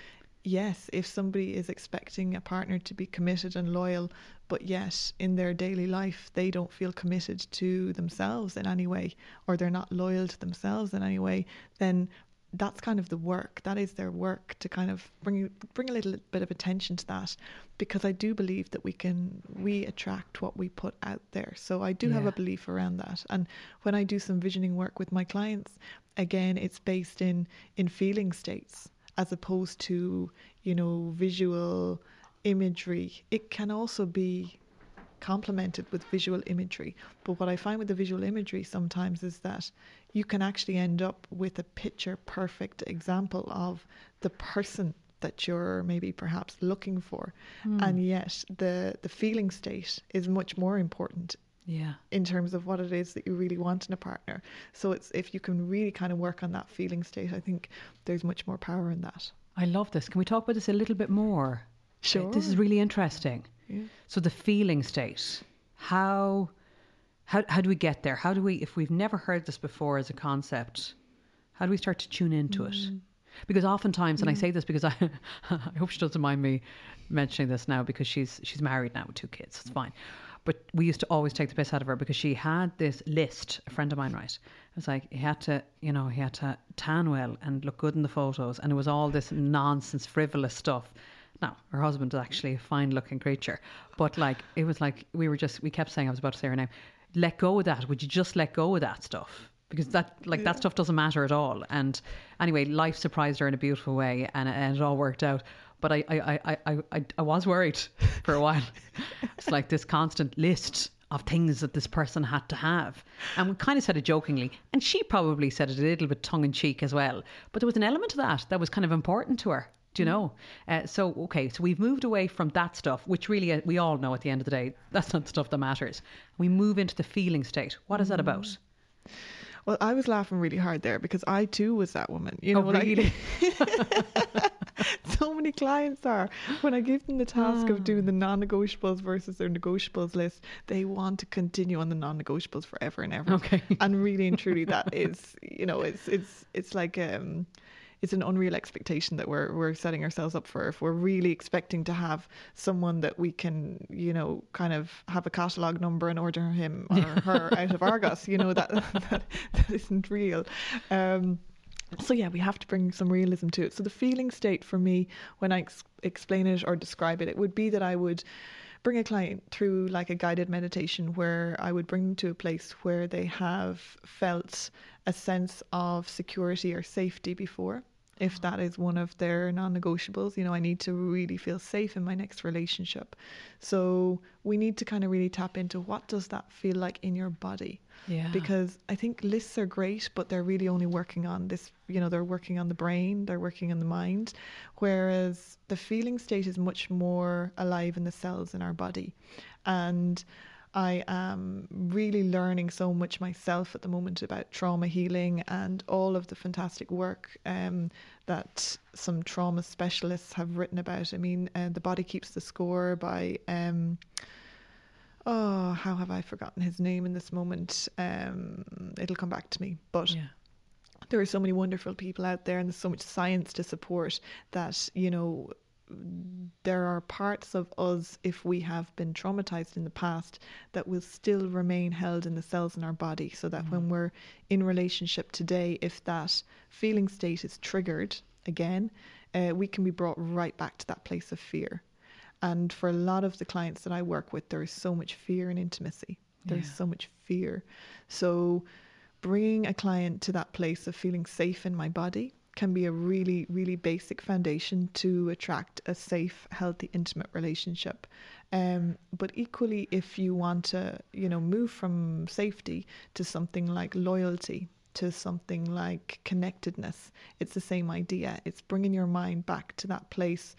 yes, if somebody is expecting a partner to be committed and loyal, but yet in their daily life they don't feel committed to themselves in any way, or they're not loyal to themselves in any way, then that's kind of the work. That is their work to kind of bring bring a little bit of attention to that, because I do believe that we can we attract what we put out there. So I do have a belief around that. And when I do some visioning work with my clients, again, it's based in in feeling states as opposed to you know visual imagery. It can also be complemented with visual imagery. But what I find with the visual imagery sometimes is that you can actually end up with a picture perfect example of the person that you're maybe perhaps looking for. Hmm. And yet the the feeling state is much more important Yeah. in terms of what it is that you really want in a partner. So it's if you can really kind of work on that feeling state, I think there's much more power in that. I love this. Can we talk about this a little bit more? Sure. This is really interesting. yeah. So the feeling state, how, how how do we get there? How do we, if we've never heard this before as a concept, how do we start to tune into it? Mm-hmm. Because oftentimes, and I mm-hmm. say this because I, [laughs] I hope she doesn't mind me mentioning this now because she's she's married now with two kids. It's fine. But we used to always take the piss out of her because she had this list. A friend of mine, right? It was like he had to, you know, he had to tan well and look good in the photos, and it was all this nonsense, frivolous stuff. Now, her husband is actually a fine looking creature, but like it was like we were just we kept saying I was about to say her name. Let go of that. Would you just let go of that stuff? Because that like that stuff doesn't matter at all. And anyway, life surprised her in a beautiful way, and, and it all worked out. But I I, I, I, I I was worried [laughs] for a while. it's like this constant list of things that this person had to have. And we kind of said it jokingly, and she probably said it a little bit tongue in cheek as well. But there was an element of that that was kind of important to her. Do you know? Uh, so, okay, so we've moved away from that stuff, which really uh, we all know at the end of the day, [laughs] that's not the stuff that matters. We move into the feeling state. What is that about? Well, I was laughing really hard there because I too was that woman. You Oh, know, like- really? [laughs] [laughs] so many clients are when I give them the task of Ah. doing the non-negotiables versus their negotiables list, they want to continue on the non-negotiables forever and ever. Okay. And really and truly, that is, you know, it's it's it's like um, it's an unreal expectation that we're we're setting ourselves up for. If we're really expecting to have someone that we can, you know, kind of have a catalog number and order him or her out of Argos, you know, that [laughs] that, that isn't real. Um, so yeah, we have to bring some realism to it. So the feeling state for me, when I ex- explain it or describe it, it would be that I would bring a client through like a guided meditation where I would bring them to a place where they have felt a sense of security or safety before. If that is one of their non negotiables, you know, I need to really feel safe in my next relationship. So we need to kind of really tap into what does that feel like in your body? Yeah. because I think lists are great, but they're really only working on this, you know, they're working on the brain, they're working on the mind, whereas the feeling state is much more alive in the cells in our body. And I am really learning so much myself at the moment about trauma healing and all of the fantastic work um, that some trauma specialists have written about. I mean, uh, The Body Keeps the Score by. Um, oh, how have I forgotten his name in this moment? Um, it'll come back to me. But Yeah. there are so many wonderful people out there, and there's so much science to support that you know there are parts of us if we have been traumatized in the past that will still remain held in the cells in our body so that when we're in relationship today if that feeling state is triggered again uh, we can be brought right back to that place of fear and for a lot of the clients that I work with, there is so much fear in intimacy. There's so much fear. So, bringing a client to that place of feeling safe in my body can be a really, really basic foundation to attract a safe, healthy, intimate relationship. Um, but equally, if you want to, you know, move from safety to something like loyalty, to something like connectedness, it's the same idea. It's bringing your mind back to that place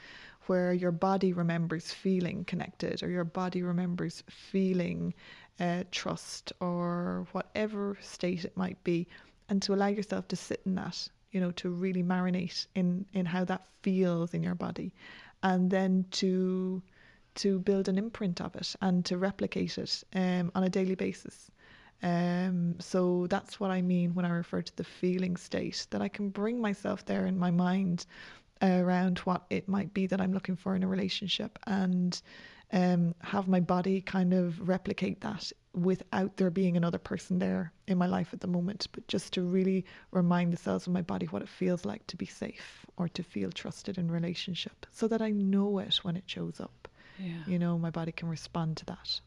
where your body remembers feeling connected or your body remembers feeling uh, trust or whatever state it might be and to allow yourself to sit in that you know to really marinate in in how that feels in your body. And then to to build an imprint of it and to replicate it um, on a daily basis. Um, so that's what I mean when I refer to the feeling state that I can bring myself there in my mind around what it might be that I'm looking for in a relationship and um, have my body kind of replicate that without there being another person there in my life at the moment, but just to really remind the cells of my body what it feels like to be safe or to feel trusted in relationship so that I know it when it shows up. Yeah. You know, my body can respond to that.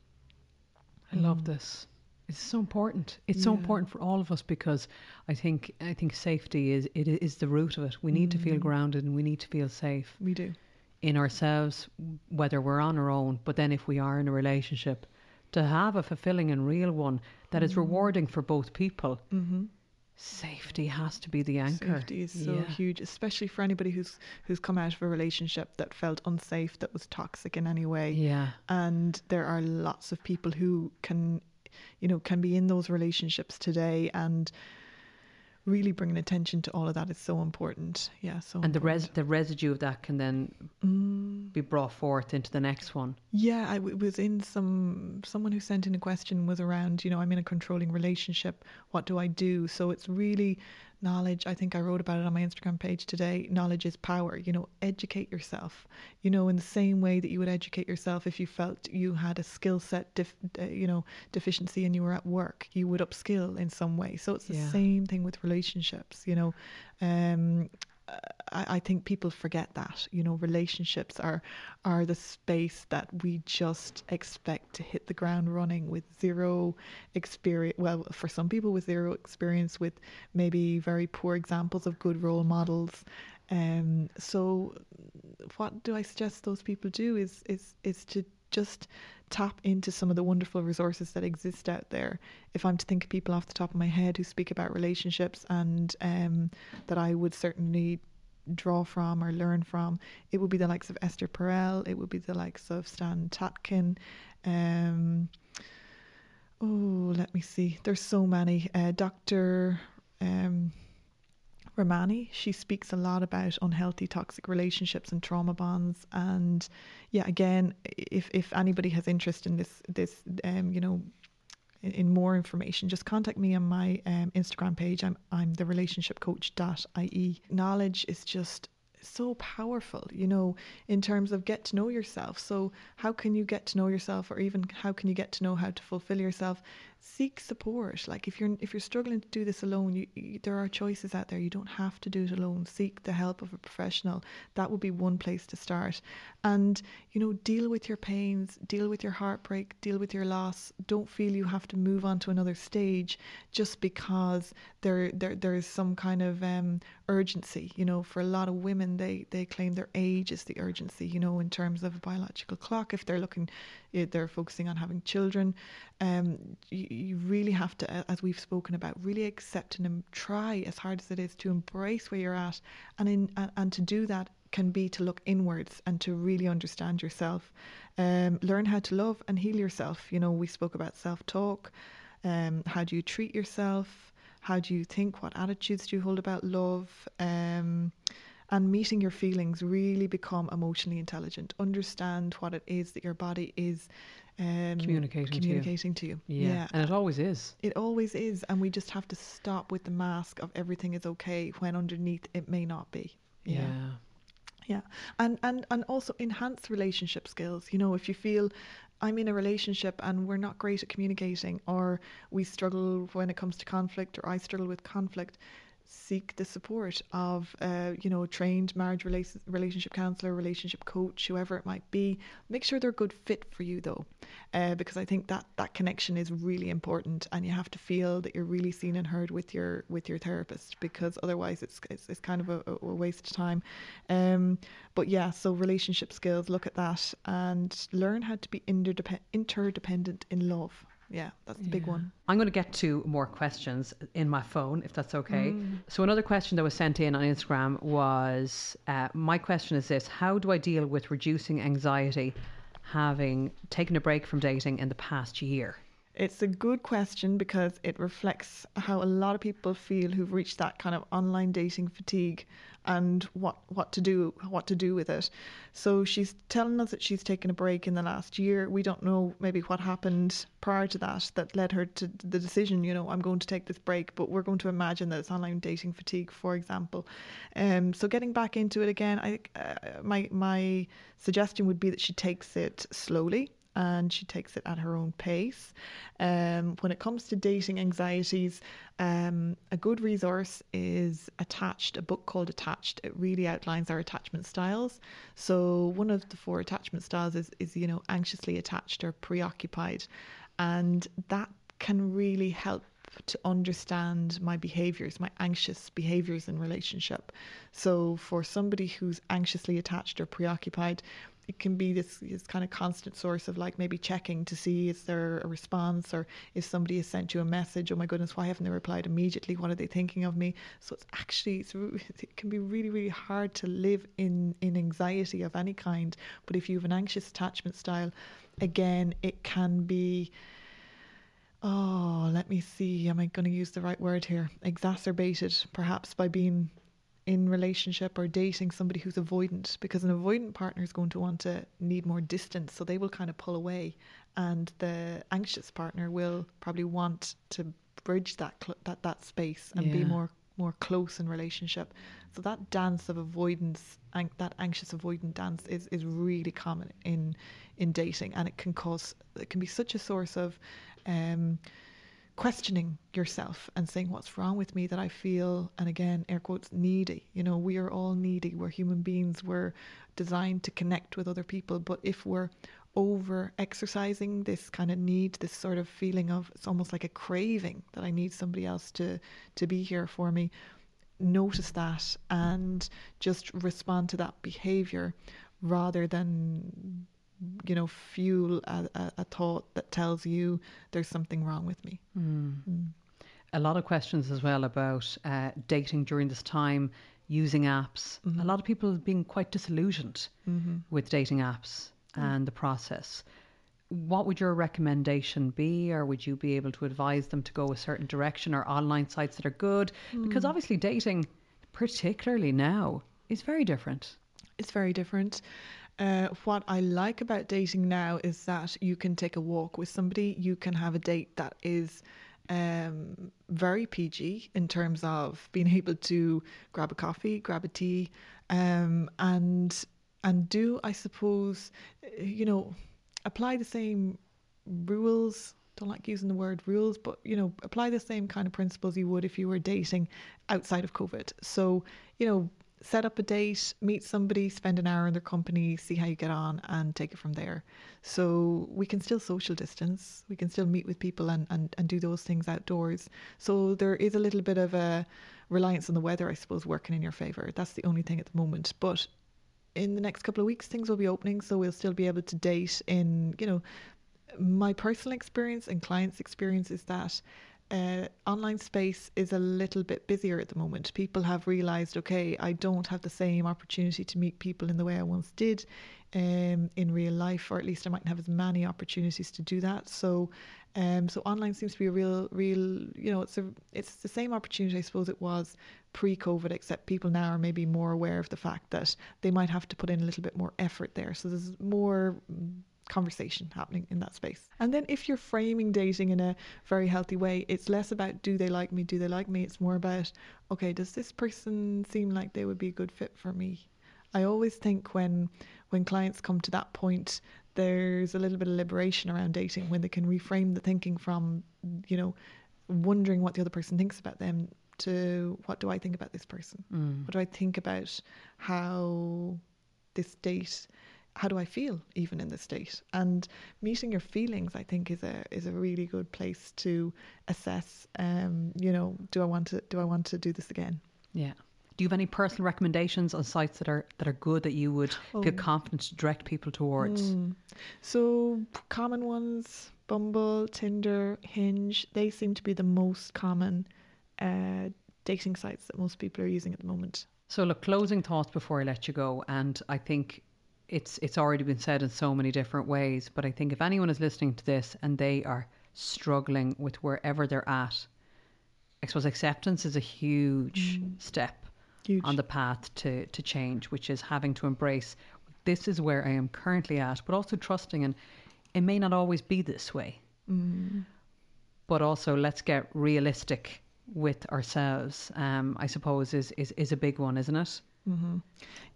I love mm. this. It's so important. It's so important for all of us because I think I think safety is it is the root of it. We need to feel mm. grounded and we need to feel safe We do. in ourselves, whether we're on our own. But then if we are in a relationship, to have a fulfilling and real one that is mm. rewarding for both people. Mm-hmm. Safety has to be the anchor. Safety is so Yeah. huge, especially for anybody who's who's come out of a relationship that felt unsafe, that was toxic in any way. Yeah. And there are lots of people who can, you know, can be in those relationships today, and really bringing attention to all of that is so important. Yeah. So And the res- the residue of that can then Mm. be brought forth into the next one. Yeah, I w- was in some. Someone who sent in a question was around, you know, I'm in a controlling relationship. What do I do? So it's really knowledge. I think I wrote about it on my Instagram page today. Knowledge is power. You know, educate yourself. You know, in the same way that you would educate yourself if you felt you had a skill set, def- uh, you know, deficiency and you were at work, you would upskill in some way. So it's the Yeah. same thing with relationships. You know, um, I, I think people forget that you know relationships are are the space that we just expect to hit the ground running with zero experience well for some people with zero experience with maybe very poor examples of good role models. Um so what do I suggest those people do is is is to just tap into some of the wonderful resources that exist out there. If I'm to think of people off the top of my head who speak about relationships and um, that I would certainly draw from or learn from, it would be the likes of Esther Perel, it would be the likes of Stan Tatkin. Um, oh, let me see. There's so many. Uh, Dr. Um, Ramani, she speaks a lot about unhealthy toxic relationships and trauma bonds. And yeah, again, if if anybody has interest in this this um, you know, in, in more information, just contact me on my um, Instagram page. I'm I'm the relationship ie. Knowledge is just so powerful, you know, in terms of get to know yourself. So how can you get to know yourself or even how can you get to know how to fulfill yourself? Seek support. Like if you're if you're struggling to do this alone, you, you, there are choices out there. You don't have to do it alone. Seek the help of a professional. That would be one place to start. And you know, deal with your pains, deal with your heartbreak, deal with your loss. Don't feel you have to move on to another stage just because there there there is some kind of um, urgency. You know, for a lot of women, they they claim their age is the urgency. You know, in terms of a biological clock, if they're looking, eh, they're focusing on having children. Um, you, you really have to, as we've spoken about, really accept and try as hard as it is to embrace where you're at, and in and, to do that can be to look inwards and to really understand yourself. Um, learn how to love and heal yourself. You know, we spoke about self talk. Um, how do you treat yourself? How do you think? What attitudes do you hold about love? Um, and meeting your feelings, really become emotionally intelligent. Understand what it is that your body is um, Communicating to you. communicating to you. Yeah. And it always is. It always is, and we just have to stop with the mask of everything is okay when underneath it may not be. Yeah. Yeah. And and and also enhance relationship skills. You know, if you feel I'm in a relationship and we're not great at communicating or we struggle when it comes to conflict or I struggle with conflict, seek the support of uh, you know, a trained marriage rela- relationship counselor, relationship coach, whoever it might be. Make sure they're a good fit for you though. Uh, because I think that that connection is really important and you have to feel that you're really seen and heard with your with your therapist because otherwise it's it's, it's kind of a, a waste of time. Um, but yeah, so relationship skills, look at that and learn how to be interdep- interdependent in love. Yeah, that's the big one. I'm going to get to more questions in my phone, if that's okay. Mm. So, another question that was sent in on Instagram was uh, My question is this How do I deal with reducing anxiety having taken a break from dating in the past year? It's a good question because it reflects how a lot of people feel who've reached that kind of online dating fatigue and what what to do what to do with it. So she's telling us that she's taken a break in the last year. We don't know maybe what happened prior to that that led her to the decision, you know, I'm going to take this break, but we're going to imagine that it's online dating fatigue, for example. Um, so getting back into it again, I uh, my my suggestion would be that she takes it slowly and she takes it at her own pace. Um, when it comes to dating anxieties, um, a good resource is Attached, a book called Attached. It really outlines our attachment styles. So one of the four attachment styles is, is you know, anxiously attached or preoccupied, and that can really help to understand my behaviors, my anxious behaviors in relationship. So for somebody who's anxiously attached or preoccupied, it can be this, this kind of constant source of like maybe checking to see is there a response or if somebody has sent you a message oh my goodness why haven't they replied immediately? What are they thinking of me? So it's actually it's, [laughs] it can be really really hard to live in in anxiety of any kind. But if you have an anxious attachment style again it can be oh let me see am i going to use the right word here? Exacerbated perhaps by being in relationship or dating somebody who's avoidant because an avoidant partner is going to want to need more distance so they will kind of pull away and the anxious partner will probably want to bridge that cl- that that space and yeah. be more more close in relationship so that dance of avoidance an- that anxious avoidant dance is is really common in in dating and it can cause it can be such a source of um questioning yourself and saying what's wrong with me that I feel and again air quotes needy. You know we are all needy. We're human beings. We're designed to connect with other people. But if we're over exercising this kind of need this sort of feeling of it's almost like a craving that I need somebody else to to be here for me notice that and just respond to that behavior rather than you know, fuel a, a, a, thought that tells you there's something wrong with me. Mm. Mm. A lot of questions as well about uh, dating during this time, using apps. Mm-hmm. A lot of people being quite disillusioned mm-hmm. with dating apps mm. and the process. What would your recommendation be, or would you be able to advise them to go a certain direction or online sites that are good? Because mm. obviously, dating, particularly now, is very different. It's very different. Uh, what I like about dating now is that you can take a walk with somebody. You can have a date that is um, very PG in terms of being [laughs] able to grab a coffee, grab a tea, um, and and do I suppose you know apply the same rules. Don't like using the word rules, but you know apply the same kind of principles you would if you were dating outside of COVID. So you know set up a date, meet somebody, spend an hour in their company, see how you get on, and take it from there. So we can still social distance, we can still meet with people and, and, and do those things outdoors. So there is a little bit of a reliance on the weather, I suppose, working in your favour. That's the only thing at the moment. But in the next couple of weeks, things will be opening, so we'll still be able to date in, you know, my personal experience and clients' experience is that uh, online space is a little bit busier at the moment. People have realised, okay, I don't have the same opportunity to meet people in the way I once did um, in real life, or at least I mightn't have as many opportunities to do that. So, um, so online seems to be a real, real, you know, it's a, it's the same opportunity I suppose it was pre-COVID, except people now are maybe more aware of the fact that they might have to put in a little bit more effort there. So there's more conversation happening in that space. And then if you're framing dating in a very healthy way, it's less about do they like me, do they like me? It's more about, okay, does this person seem like they would be a good fit for me? I always think when when clients come to that point, there's a little bit of liberation around dating when they can reframe the thinking from, you know, wondering what the other person thinks about them to what do I think about this person? Mm. What do I think about how this date how do I feel even in this state? And meeting your feelings, I think, is a is a really good place to assess. Um, you know, do I want to do I want to do this again? Yeah. Do you have any personal recommendations on sites that are that are good that you would oh. feel confident to direct people towards? Mm. So common ones: Bumble, Tinder, Hinge. They seem to be the most common uh, dating sites that most people are using at the moment. So, look, closing thoughts before I let you go, and I think it's it's already been said in so many different ways. But I think if anyone is listening to this and they are struggling with wherever they're at, I suppose acceptance is a huge mm. step huge. on the path to to change, which is having to embrace this is where I am currently at, but also trusting and it may not always be this way. Mm. But also let's get realistic with ourselves. Um, I suppose is, is is a big one, isn't it? Mm-hmm.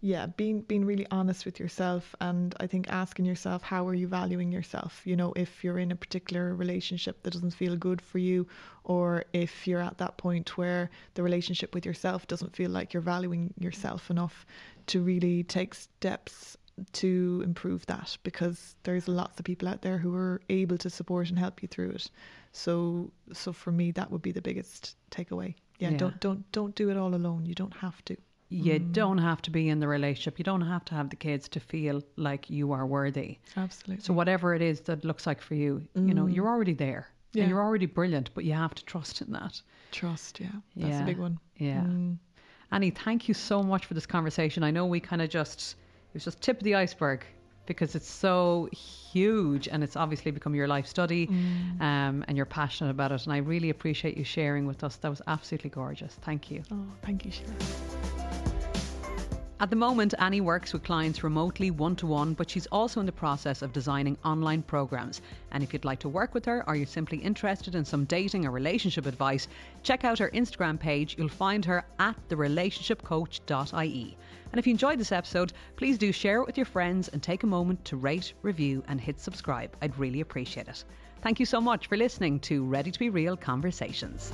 Yeah, being being really honest with yourself, and I think asking yourself how are you valuing yourself. You know, if you're in a particular relationship that doesn't feel good for you, or if you're at that point where the relationship with yourself doesn't feel like you're valuing yourself enough to really take steps to improve that, because there's lots of people out there who are able to support and help you through it. So, so for me, that would be the biggest takeaway. Yeah, yeah. don't don't don't do it all alone. You don't have to you don't mm. have to be in the relationship. You don't have to have the kids to feel like you are worthy. Absolutely. So whatever it is that looks like for you, you know, you're mm. already there. Yeah. And you're already brilliant, but you have to trust in that. Trust, yeah. That's yeah. a big one. Yeah. Mm. Annie, thank you so much for this conversation. I know we kind of just it was just tip of the iceberg because it's so huge and it's obviously become your life study um, and you're passionate about it. And I really appreciate you sharing with us. That was absolutely gorgeous. Thank you. Oh, thank you, Síle. At the moment, Annie works with clients remotely one to one, but she's also in the process of designing online programs. And if you'd like to work with her or you're simply interested in some dating or relationship advice, check out her Instagram page. You'll find her at therelationshipcoach.ie. And if you enjoyed this episode, please do share it with your friends and take a moment to rate, review, and hit subscribe. I'd really appreciate it. Thank you so much for listening to Ready to Be Real Conversations.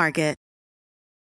Market.